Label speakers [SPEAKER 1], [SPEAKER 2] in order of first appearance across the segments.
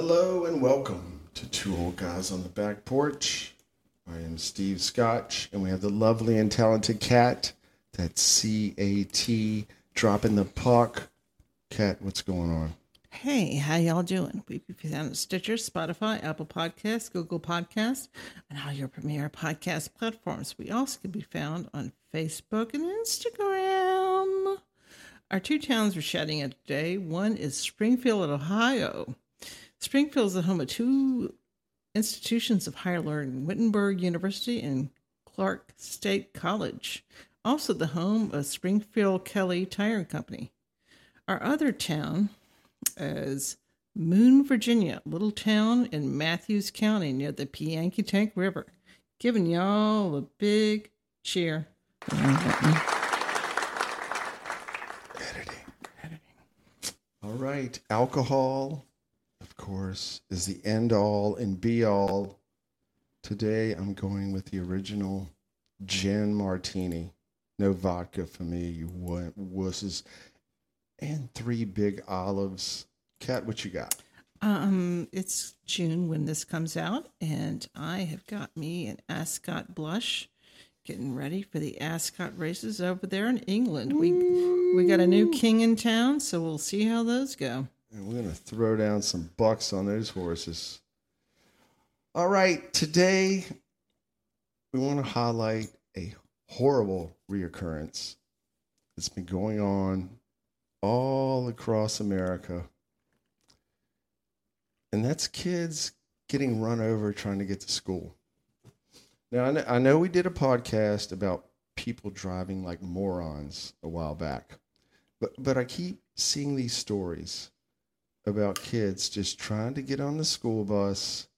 [SPEAKER 1] Hello and welcome to Two Old Guys on the Back Porch. I am Steve Scotch, and we have the lovely and talented Cat. That's C A T, dropping the puck. Cat, what's going on?
[SPEAKER 2] Hey, how y'all doing? We be found at Stitcher, Spotify, Apple Podcasts, Google Podcasts, and all your premier podcast platforms. We also can be found on Facebook and Instagram. Our two towns we're shouting at today. One is Springfield, Ohio. Springfield is the home of two institutions of higher learning, Wittenberg University and Clark State College. Also the home of Springfield Kelly Tire Company. Our other town is Moon, Virginia, a little town in Mathews County near the Pianky River. Giving y'all a big cheer.
[SPEAKER 1] Editing. Editing. All right. Alcohol, course, is the end all and be all. Today I'm going with the original gin martini. No vodka for me, you wusses. And three big olives. Cat, what you got?
[SPEAKER 2] Um, it's June when this comes out, and I have got me an Ascot blush, getting ready for the Ascot races over there in England. We we got a new king in town, so we'll see how those go.
[SPEAKER 1] And we're going to throw down some bucks on those horses. All right, today we want to highlight a horrible reoccurrence that's been going on all across America. And that's kids getting run over trying to get to school. Now, I know, I know we did a podcast about people driving like morons a while back, but, but I keep seeing these stories about kids just trying to get on the school bus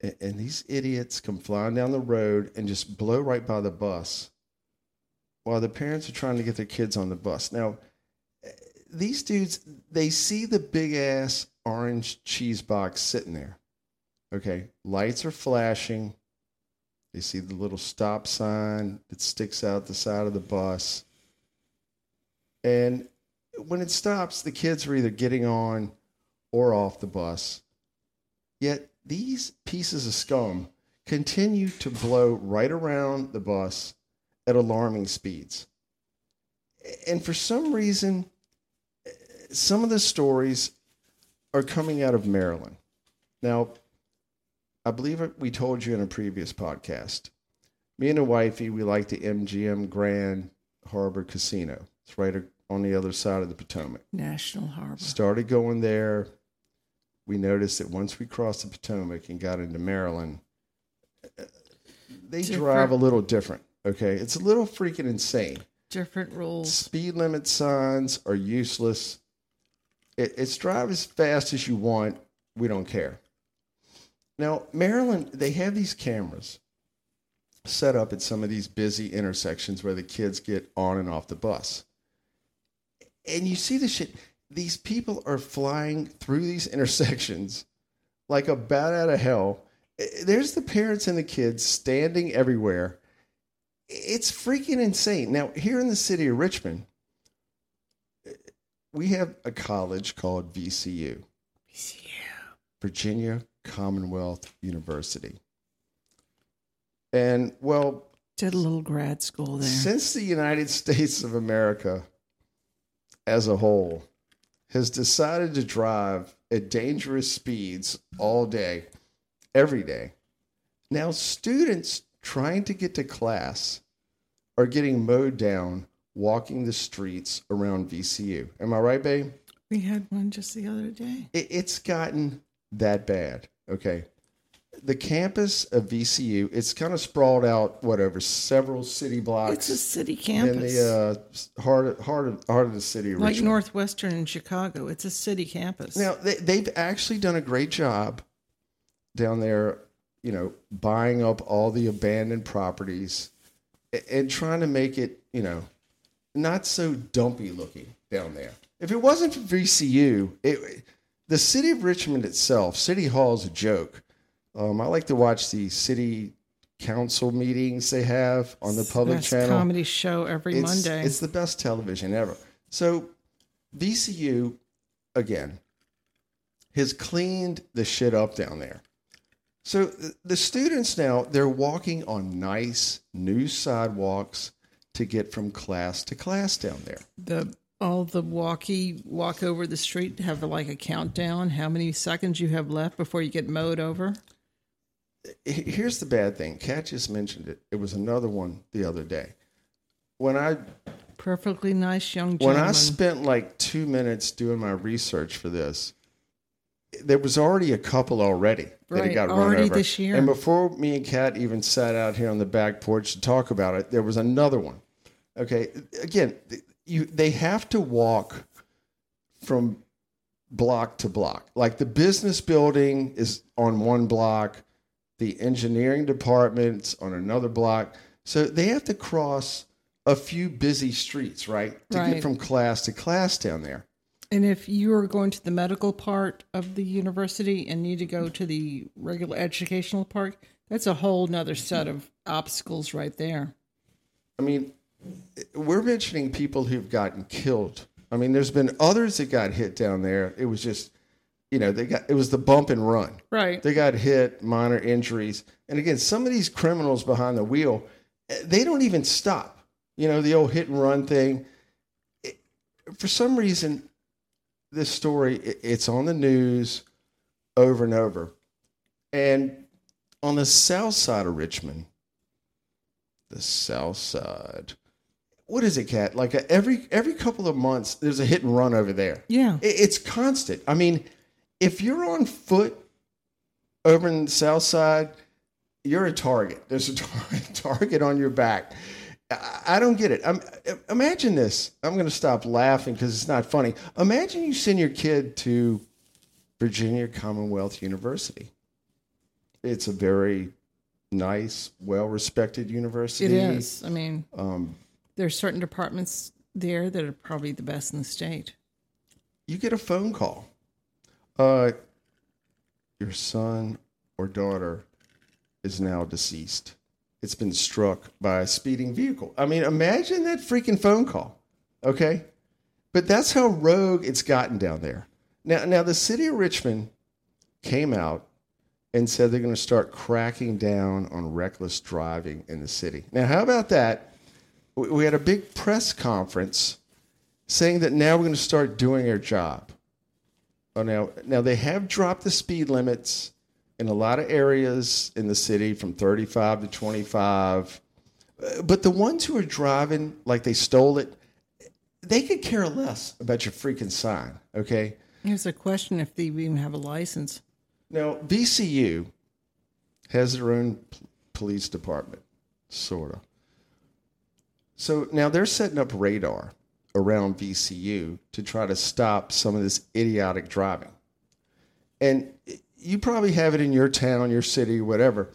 [SPEAKER 1] and, and these idiots come flying down the road and just blow right by the bus while the parents are trying to get their kids on the bus. Now, eh, these dudes, they see the big ass orange cheese box sitting there. Okay, lights are flashing. They see the little stop sign that sticks out the side of the bus. And when it stops, the kids are either getting on or off the bus. Yet these pieces of scum continue to blow right around the bus at alarming speeds. And for some reason, some of the stories are coming out of Maryland. Now, I believe we told you in a previous podcast. Me and the wifey, we like the MGM Grand Harbor Casino. It's right on the other side of the Potomac.
[SPEAKER 2] National Harbor.
[SPEAKER 1] Started going there. We noticed that once we crossed the Potomac and got into Maryland, they
[SPEAKER 2] Different.
[SPEAKER 1] drive a little different. Okay. It's a little freaking insane.
[SPEAKER 2] Different rules.
[SPEAKER 1] Speed limit signs are useless. It, it's drive as fast as you want. We don't care. Now, Maryland, they have these cameras set up at some of these busy intersections where the kids get on and off the bus. And you see the shit. These people are flying through these intersections like a bat out of hell. There's the parents and the kids standing everywhere. It's freaking insane. Now, here in the city of Richmond, we have a college called VCU. Virginia Commonwealth University. And well,
[SPEAKER 2] Did a little grad school there.
[SPEAKER 1] since the United States of America as a whole has decided to drive at dangerous speeds all day, every day, now students trying to get to class are getting mowed down walking the streets around VCU. Am I right, babe?
[SPEAKER 2] We had one just the other day.
[SPEAKER 1] it, it's gotten that bad. Okay. The campus of VCU, it's kind of sprawled out, whatever, several city blocks
[SPEAKER 2] It's a city campus.
[SPEAKER 1] in the uh, heart, heart, of, heart of the city
[SPEAKER 2] like
[SPEAKER 1] Richmond.
[SPEAKER 2] Northwestern in Chicago. It's a city campus.
[SPEAKER 1] Now, they, they've actually done a great job down there, you know, buying up all the abandoned properties a- and trying to make it, you know, not so dumpy looking down there. If it wasn't for VCU, it, the city of Richmond itself, City Hall is a joke. Um, I like to watch the city council meetings they have on the public
[SPEAKER 2] Best
[SPEAKER 1] channel
[SPEAKER 2] comedy show every
[SPEAKER 1] it's,
[SPEAKER 2] Monday.
[SPEAKER 1] It's the best television ever. So VCU, again, has cleaned the shit up down there. So the students now they're walking on nice new sidewalks to get from class to class down there.
[SPEAKER 2] The all the walkie walk over the street have like a countdown how many seconds you have left before you get mowed over.
[SPEAKER 1] Here's the bad thing. Kat just mentioned it. It was another one the other day. When I
[SPEAKER 2] Perfectly nice young gentleman. when.
[SPEAKER 1] I spent like two minutes doing my research for this, there was already a couple already that had
[SPEAKER 2] Right,
[SPEAKER 1] got
[SPEAKER 2] already
[SPEAKER 1] run over.
[SPEAKER 2] this year.
[SPEAKER 1] And before me and Kat even sat out here on the back porch to talk about it, there was another one. Okay, again, you they have to walk from block to block. Like the business building is on one block, the engineering department's on another block. So they have to cross a few busy streets, right? To
[SPEAKER 2] Right.
[SPEAKER 1] get from class to class down there.
[SPEAKER 2] And if you are going to the medical part of the university and need to go to the regular educational part, that's a whole nother set of obstacles right there.
[SPEAKER 1] I mean, we're mentioning people who've gotten killed. I mean, there's been others that got hit down there. It was just, you know, they got it was the bump and run.
[SPEAKER 2] Right.
[SPEAKER 1] They got hit, minor injuries. And again, some of these criminals behind the wheel, eh, they don't even stop. You know, the old hit and run thing. It- for some reason, this story, it- it's on the news over and over. And on the south side of Richmond, the south side, what is it, Kat? Like a, every every couple of months, there's a hit and run over there.
[SPEAKER 2] Yeah.
[SPEAKER 1] It- It's constant. I mean, if you're on foot over in the south side, you're a target. There's a tar- target on your back. I don't get it. Um imagine this. I'm going to stop laughing because it's not funny. Imagine you send your kid to Virginia Commonwealth University. It's a very nice, well-respected university.
[SPEAKER 2] It is. I mean,
[SPEAKER 1] Um,
[SPEAKER 2] there's certain departments there that are probably the best in the state.
[SPEAKER 1] you get a phone call. Uh, your son or daughter is now deceased. It's been struck by a speeding vehicle. I mean, imagine that freaking phone call. Okay, but that's how rogue it's gotten down there. Now, now the city of Richmond came out and said they're going to start cracking down on reckless driving in the city. Now, how about that? We had a big press conference saying that now we're going to start doing our job. Oh, now, now they have dropped the speed limits in a lot of areas in the city from 35 to 25. Uh, But the ones who are driving like they stole it, they could care less about your freaking sign, okay?
[SPEAKER 2] Here's a question if they even have a license.
[SPEAKER 1] Now, VCU has their own police department, sort of. So now they're setting up radar around VCU to try to stop some of this idiotic driving. And you probably have it in your town, your city, whatever.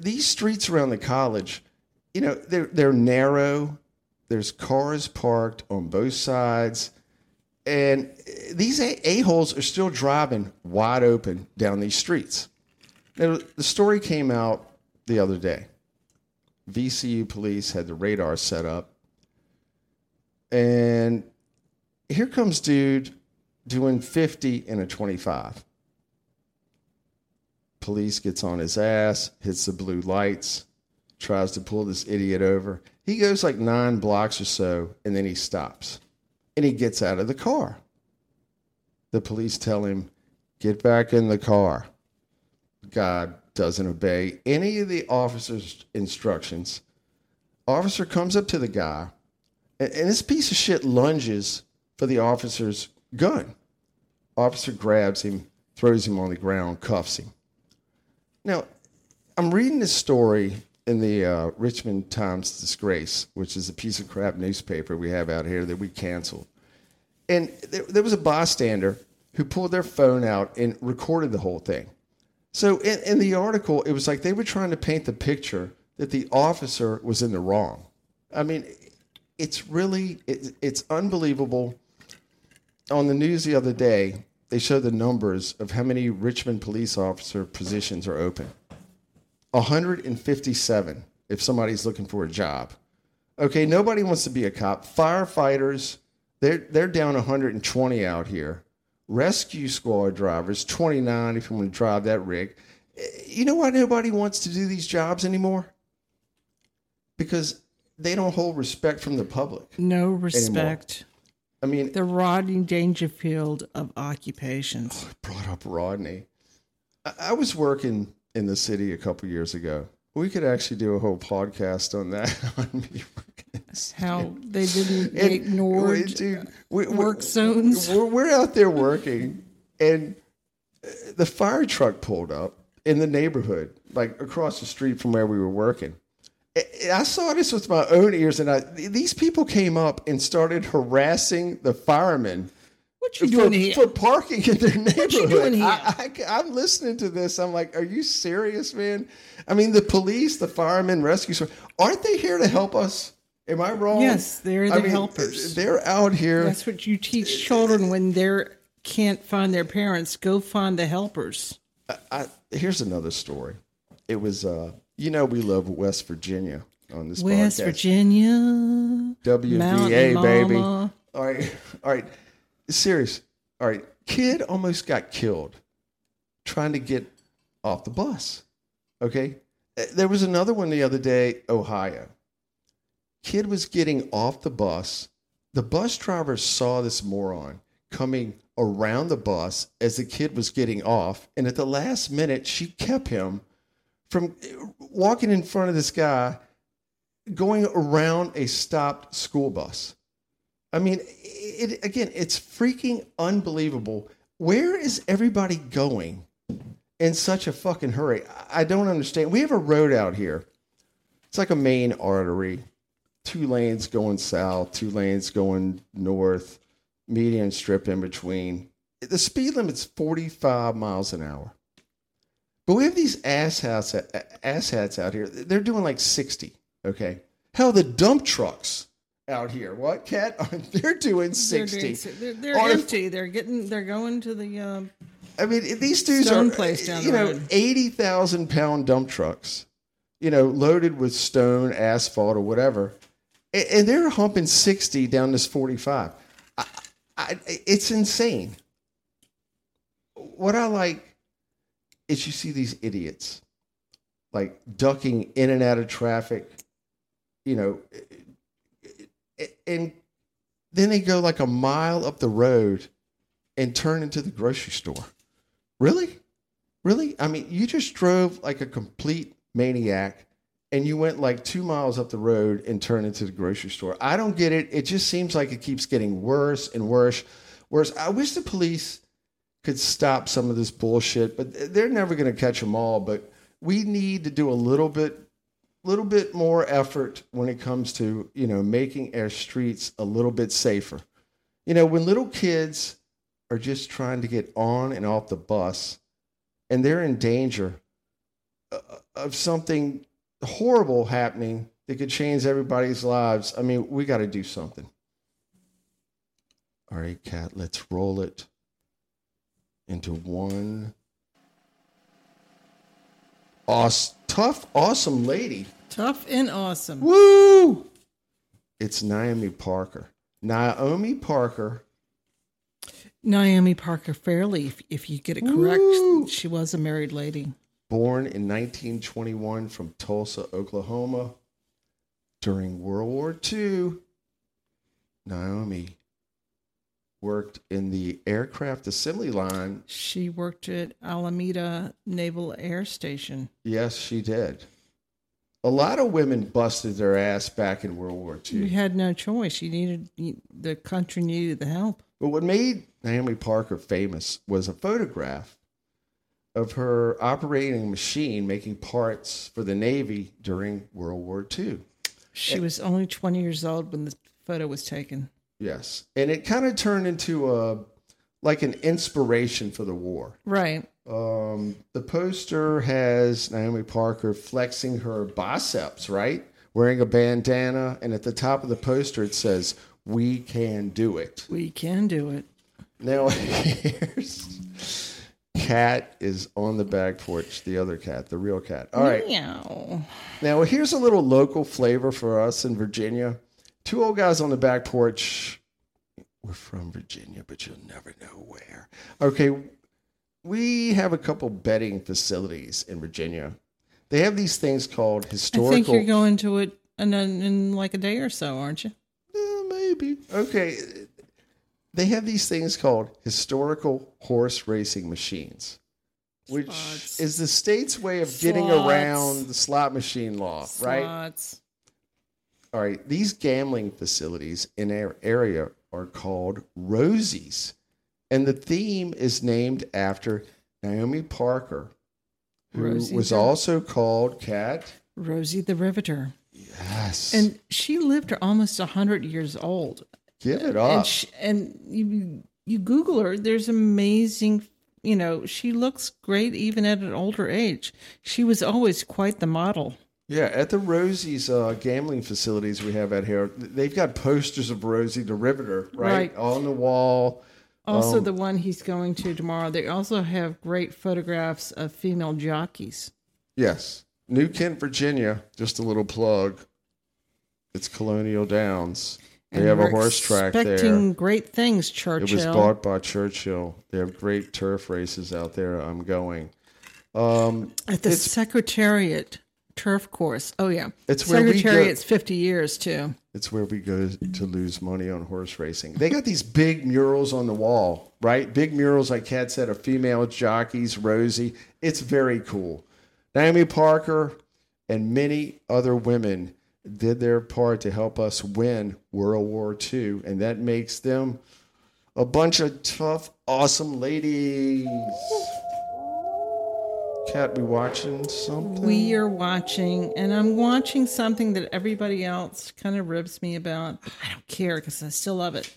[SPEAKER 1] These streets around the college, you know, they're, they're narrow. There's cars parked on both sides. And these a-holes are still driving wide open down these streets. Now, the story came out the other day. VCU police had the radar set up. And here comes dude doing 50 in a 25. Police gets on his ass, hits the blue lights, tries to pull this idiot over. He goes like nine blocks or so, and then he stops and he gets out of the car. The police tell him, Get back in the car. God doesn't obey any of the officer's instructions. Officer comes up to the guy, and, and this piece of shit lunges for the officer's gun. Officer grabs him, throws him on the ground, cuffs him. Now, I'm reading this story in the uh, Richmond Times Disgrace, which is a piece of crap newspaper we have out here that we canceled. And there, there was a bystander who pulled their phone out and recorded the whole thing. So in, in the article, it was like they were trying to paint the picture that the officer was in the wrong. I mean, it's really it, it's unbelievable. On the news the other day, they showed the numbers of how many Richmond police officer positions are open. 157 if somebody's looking for a job. Okay, nobody wants to be a cop. Firefighters, they're they're down 120 out here rescue squad drivers, 29 if you want to drive that rig. Eh, You know why nobody wants to do these jobs anymore? Because they don't hold respect from the public.
[SPEAKER 2] No respect.
[SPEAKER 1] I mean,
[SPEAKER 2] The Rodney Dangerfield of occupations.
[SPEAKER 1] brought up Rodney. I, I was working in the city a couple years ago. We could actually do a whole podcast on that. on.
[SPEAKER 2] How they didn't
[SPEAKER 1] And-
[SPEAKER 2] they ignored
[SPEAKER 1] wait, dude, we- we-
[SPEAKER 2] work zones.
[SPEAKER 1] We're, we're out there working, and uh, the fire truck pulled up in the neighborhood, like across the street from where we were working. I- I saw this with my own ears, and I, these people came up and started harassing the firemen
[SPEAKER 2] What you
[SPEAKER 1] for,
[SPEAKER 2] doing here?
[SPEAKER 1] for parking in their neighborhood.
[SPEAKER 2] you doing here?
[SPEAKER 1] I, I, am listening to this. I'm like, are you serious, man? I mean, the police, the firemen, rescue service, aren't they here to help us? Am I wrong?
[SPEAKER 2] Yes, they're
[SPEAKER 1] I
[SPEAKER 2] the
[SPEAKER 1] mean,
[SPEAKER 2] helpers.
[SPEAKER 1] They're out here.
[SPEAKER 2] That's what you teach children when they can't find their parents. Go find the helpers.
[SPEAKER 1] I, here's another story. It was, uh, you know, we love West Virginia on this
[SPEAKER 2] West
[SPEAKER 1] podcast.
[SPEAKER 2] Virginia.
[SPEAKER 1] WVA, baby. All right, all right. Serious. All right. Kid almost got killed trying to get off the bus. Okay. Uh, There was another one the other day, Ohio. Kid was getting off the bus. The bus driver saw this moron coming around the bus as the kid was getting off. And at the last minute, she kept him from walking in front of this guy going around a stopped school bus. I mean, it, again, it's freaking unbelievable. Where is everybody going in such a fucking hurry? I don't understand. We have a road out here. It's like a main artery, two lanes going south, two lanes going north, median strip in between. The speed limit's 45 miles an hour. But we have these asshats, asshats out here. They're doing like 60. Okay. Hell, the dump trucks out here. What, Cat? They're doing
[SPEAKER 2] They're,
[SPEAKER 1] 60.
[SPEAKER 2] doing, they're, they're empty. They're getting. They're going to the. Um,
[SPEAKER 1] I mean, these dudes are,
[SPEAKER 2] place down
[SPEAKER 1] you know,
[SPEAKER 2] road.
[SPEAKER 1] 80,000 pound dump trucks, you know, loaded with stone, asphalt, or whatever. And, and they're humping 60 down this 45. I, I, it's insane. What I like is you see these idiots like ducking in and out of traffic, you know, and then they go like a mile up the road and turn into the grocery store. Really? Really? I mean, you just drove like a complete maniac and you went like two miles up the road and turned into the grocery store. I don't get it. It just seems like it keeps getting worse and worse. Worse. I wish the police could stop some of this bullshit, but they're never going to catch them all. But we need to do a little bit little bit more effort when it comes to you know making our streets a little bit safer you know when little kids are just trying to get on and off the bus and they're in danger uh, of something horrible happening that could change everybody's lives i mean we got to do something all right cat let's roll it into one awesome, tough awesome lady
[SPEAKER 2] tough and awesome.
[SPEAKER 1] Woo! It's Naomi Parker. Naomi Parker.
[SPEAKER 2] Naomi Parker Fairley, if, if you get it correct,
[SPEAKER 1] Woo!
[SPEAKER 2] she was a married lady.
[SPEAKER 1] born in 1921 from Tulsa, Oklahoma. During World War II, Naomi worked in the aircraft assembly line.
[SPEAKER 2] She worked at Alameda Naval Air Station.
[SPEAKER 1] Yes, she did. A lot of women busted their ass back in World War II.
[SPEAKER 2] You had no choice. You needed the country needed the help.
[SPEAKER 1] But what made Naomi Parker famous was a photograph of her operating a machine making parts for the Navy during World War II.
[SPEAKER 2] She was only 20 years old when the photo was taken.
[SPEAKER 1] Yes. And it kind of turned into a like an inspiration for the war.
[SPEAKER 2] Right.
[SPEAKER 1] Um, the poster has Naomi Parker flexing her biceps, right? Wearing a bandana. And at the top of the poster, it says, We can do it.
[SPEAKER 2] We can do it.
[SPEAKER 1] Now, here's cat is on the back porch. The other cat, the real cat. All right.
[SPEAKER 2] Meow.
[SPEAKER 1] Now, here's a little local flavor for us in Virginia. Two old guys on the back porch we're from Virginia, but you'll never know where. Okay, we have a couple betting facilities in Virginia. They have these things called historical.
[SPEAKER 2] I think you're going to it in, in like a day or so, aren't you?
[SPEAKER 1] Uh, maybe. Okay. They have these things called historical horse racing machines, which
[SPEAKER 2] Slots.
[SPEAKER 1] is the state's way of getting around the slot machine law, right? All right. These gambling facilities in our area are called Rosie's. And the theme is named after Naomi Parker, who
[SPEAKER 2] Rosie
[SPEAKER 1] was
[SPEAKER 2] the-
[SPEAKER 1] also called Cat.
[SPEAKER 2] Rosie the Riveter.
[SPEAKER 1] Yes.
[SPEAKER 2] And she lived to almost 100 years old.
[SPEAKER 1] give it
[SPEAKER 2] and she, and you you Google her. There's amazing. You know, she looks great even at an older age. She was always quite the model.
[SPEAKER 1] Yeah, at the Rosie's uh, gambling facilities we have out here, they've got posters of Rosie the Riveter, right,
[SPEAKER 2] Right.
[SPEAKER 1] on the wall.
[SPEAKER 2] Also,
[SPEAKER 1] Um,
[SPEAKER 2] the one he's going to tomorrow. They also have great photographs of female jockeys.
[SPEAKER 1] Yes, New Kent, Virginia. Just a little plug. It's Colonial Downs. They
[SPEAKER 2] And
[SPEAKER 1] have a horse track there.
[SPEAKER 2] expecting great things, Churchill.
[SPEAKER 1] It was bought by Churchill. They have great turf races out there. I'm going. Um,
[SPEAKER 2] at the Secretariat turf course. Oh yeah,
[SPEAKER 1] It's where we go-
[SPEAKER 2] 50 years too.
[SPEAKER 1] It's where we go to lose money on horse racing. They got these big murals on the wall, right? Big murals, like Kat said, of female jockeys, Rosie. It's very cool. Naomi Parker and many other women did their part to help us win World War II, and that makes them a bunch of tough, awesome ladies. Cat, we watching something?
[SPEAKER 2] We are watching, and I'm watching something that everybody else kind of ribs me about. I don't care because I still love it.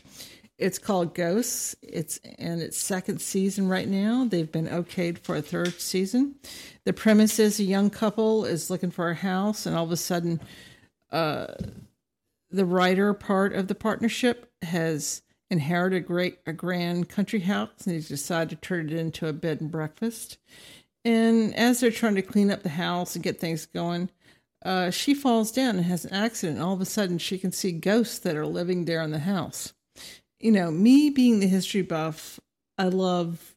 [SPEAKER 2] It's called Ghosts. It's in its second season right now. They've been okayed for a third season. The premise is a young couple is looking for a house, and all of a sudden, uh, the writer part of the partnership has inherited a great a grand country house, and he's decided to turn it into a bed and breakfast. And as they're trying to clean up the house and get things going, uh, she falls down and has an accident. All of a sudden, she can see ghosts that are living there in the house. You know, me being the history buff, I love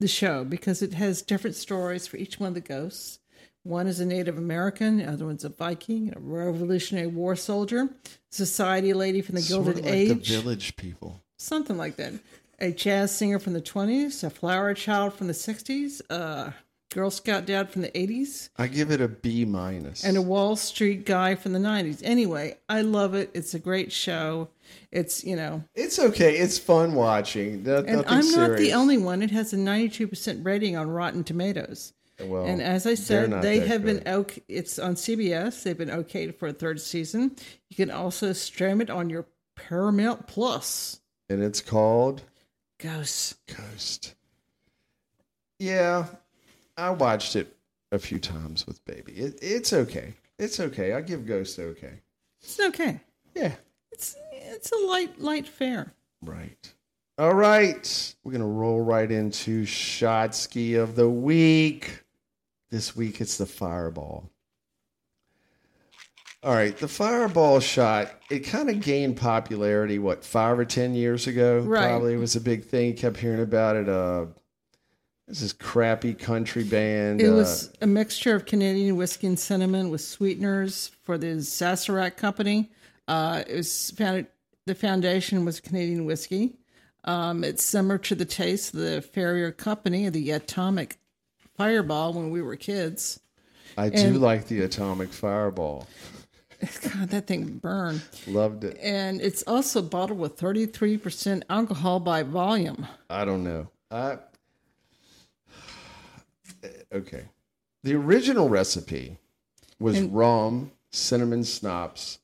[SPEAKER 2] the show because it has different stories for each one of the ghosts. One is a Native American, the other one's a Viking, a Revolutionary War soldier, society lady from the
[SPEAKER 1] Sort
[SPEAKER 2] Gilded
[SPEAKER 1] of like
[SPEAKER 2] Age
[SPEAKER 1] the village people.
[SPEAKER 2] something like that. A jazz singer from the 20s, a flower child from the 60s, a Girl Scout dad from the 80s,
[SPEAKER 1] I give it a B minus.
[SPEAKER 2] and a Wall Street guy from the 90s. Anyway, I love it. It's a great show. It's, you know,
[SPEAKER 1] It's okay. It's fun watching. No-
[SPEAKER 2] and I'm not the only one. It has a 92% rating on Rotten Tomatoes.
[SPEAKER 1] Well,
[SPEAKER 2] and as I said, they have
[SPEAKER 1] good.
[SPEAKER 2] been okay. It's on CBS. They've been okayed for a third season. You can also stream it on your Paramount Plus.
[SPEAKER 1] and it's called
[SPEAKER 2] Ghost.
[SPEAKER 1] Ghost. Yeah, I watched it a few times with baby. It, it's okay. It's okay. I give Ghost okay.
[SPEAKER 2] It's okay.
[SPEAKER 1] Yeah.
[SPEAKER 2] It's it's a light light fare.
[SPEAKER 1] Right. All right. We're gonna roll right into shot ski of the week. This week it's the fireball. All right, the fireball shot, it kind of gained popularity, what, five or 10 years ago?
[SPEAKER 2] Right.
[SPEAKER 1] Probably was a big thing. You kept hearing about it. Uh, this is crappy country band.
[SPEAKER 2] It
[SPEAKER 1] uh,
[SPEAKER 2] was a mixture of Canadian whiskey and cinnamon with sweeteners for the Sazerac company. Uh, it was founded. The foundation was Canadian whiskey. Um, it's similar to the taste of the Ferrara Company, the Atomic Fireball, when we were kids.
[SPEAKER 1] I do like the atomic fireball.
[SPEAKER 2] God, that thing burned.
[SPEAKER 1] Loved it.
[SPEAKER 2] And it's also bottled with 33% alcohol by volume.
[SPEAKER 1] I don't know. I okay. The original recipe was
[SPEAKER 2] And-
[SPEAKER 1] rum, cinnamon schnapps,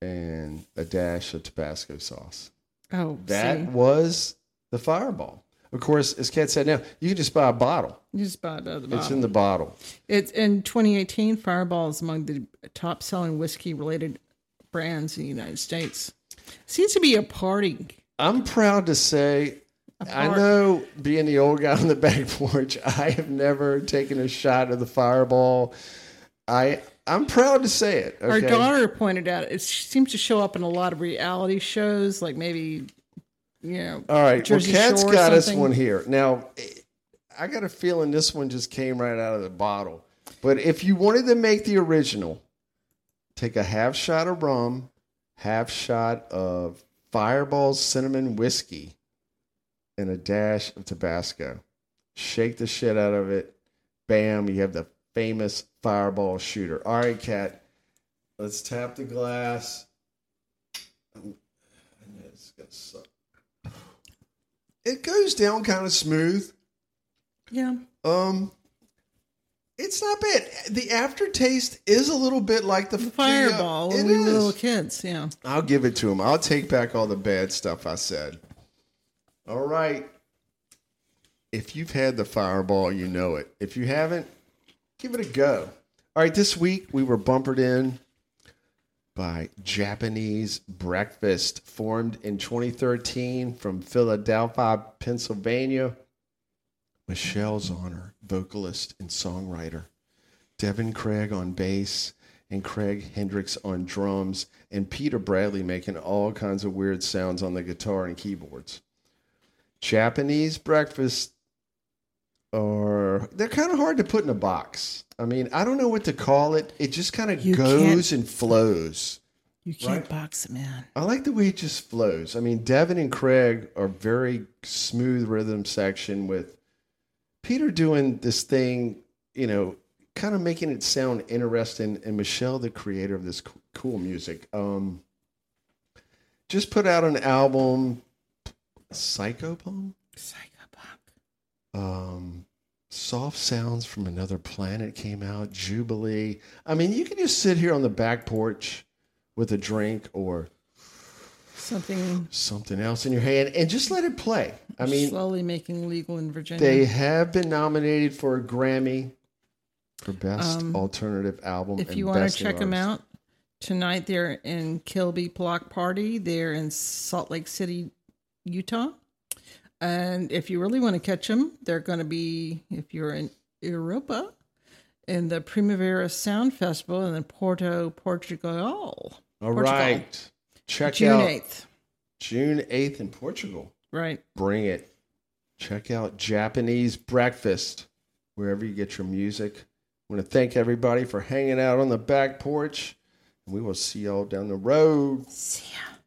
[SPEAKER 1] and a dash of Tabasco sauce.
[SPEAKER 2] Oh,
[SPEAKER 1] That
[SPEAKER 2] see,
[SPEAKER 1] was the fireball. Of course, as Kat said, now you can just buy a bottle.
[SPEAKER 2] you just bought it out of the bottle.
[SPEAKER 1] It's in the bottle.
[SPEAKER 2] It's in 2018. Fireball is among the top selling whiskey related brands in the United States. Seems to be a party.
[SPEAKER 1] I'm proud to say, I know being the old guy on the back porch, I have never taken a shot of the fireball. I I'm proud to say it.
[SPEAKER 2] Our daughter pointed out it seems to show up in a lot of reality shows, like maybe, you know.
[SPEAKER 1] All right.
[SPEAKER 2] Jersey
[SPEAKER 1] well, Kat's
[SPEAKER 2] Shore
[SPEAKER 1] got us one here. Now, I got a feeling this one just came right out of the bottle. But if you wanted to make the original, take a half shot of rum, half shot of Fireball cinnamon whiskey, and a dash of Tabasco. Shake the shit out of it. Bam, you have the famous Fireball shooter. All right, Kat, let's tap the glass. I know it's gonna suck. It goes down kind of smooth.
[SPEAKER 2] Yeah.
[SPEAKER 1] Um, it's not bad. The aftertaste is a little bit like the,
[SPEAKER 2] The fireball
[SPEAKER 1] the, uh,
[SPEAKER 2] when we were little kids. Yeah.
[SPEAKER 1] I'll give it to him. I'll take back all the bad stuff I said. All right. If you've had the fireball, you know it. If you haven't, give it a go. All right, this week we were bumpered in by Japanese Breakfast, formed in 2013 from Philadelphia, Pennsylvania. Michelle Zauner, vocalist and songwriter. Deven Craige on bass and Craig Hendrix on drums, and Peter Bradley making all kinds of weird sounds on the guitar and keyboards. Japanese breakfast are they're kind of hard to put in a box. I mean, I don't know what to call it. It just kind of
[SPEAKER 2] You
[SPEAKER 1] goes and flows.
[SPEAKER 2] You can't
[SPEAKER 1] Right.
[SPEAKER 2] box it, man.
[SPEAKER 1] I like the way it just flows. I mean, Deven and Craig are very smooth rhythm section with Peter doing this thing, you know, kind of making it sound interesting. And Michelle, the creator of this cool music, um, just put out an album, Psychopomp.
[SPEAKER 2] Psychopunk.
[SPEAKER 1] Um, Soft Sounds from Another Planet came out, Jubilee. I mean, you can just sit here on the back porch with a drink or
[SPEAKER 2] Something
[SPEAKER 1] something else in your hand and just let it play. I mean,
[SPEAKER 2] slowly making legal in Virginia.
[SPEAKER 1] they have been nominated for a Grammy for Best
[SPEAKER 2] Um,
[SPEAKER 1] Alternative Album.
[SPEAKER 2] if you want to check them out, tonight they're in Kilby Block Party. They're in Salt Lake City, Utah. And if you really want to catch them, they're going to be, if you're in Europa, in the Primavera Sound Festival in Porto, Portugal.
[SPEAKER 1] All
[SPEAKER 2] Portugal.
[SPEAKER 1] right. Check
[SPEAKER 2] June
[SPEAKER 1] out
[SPEAKER 2] 8th.
[SPEAKER 1] June 8th in Portugal.
[SPEAKER 2] Right.
[SPEAKER 1] Bring it. Check out Japanese Breakfast wherever you get your music. I want to thank everybody for hanging out on the back porch. And we will see y'all down the road.
[SPEAKER 2] See ya.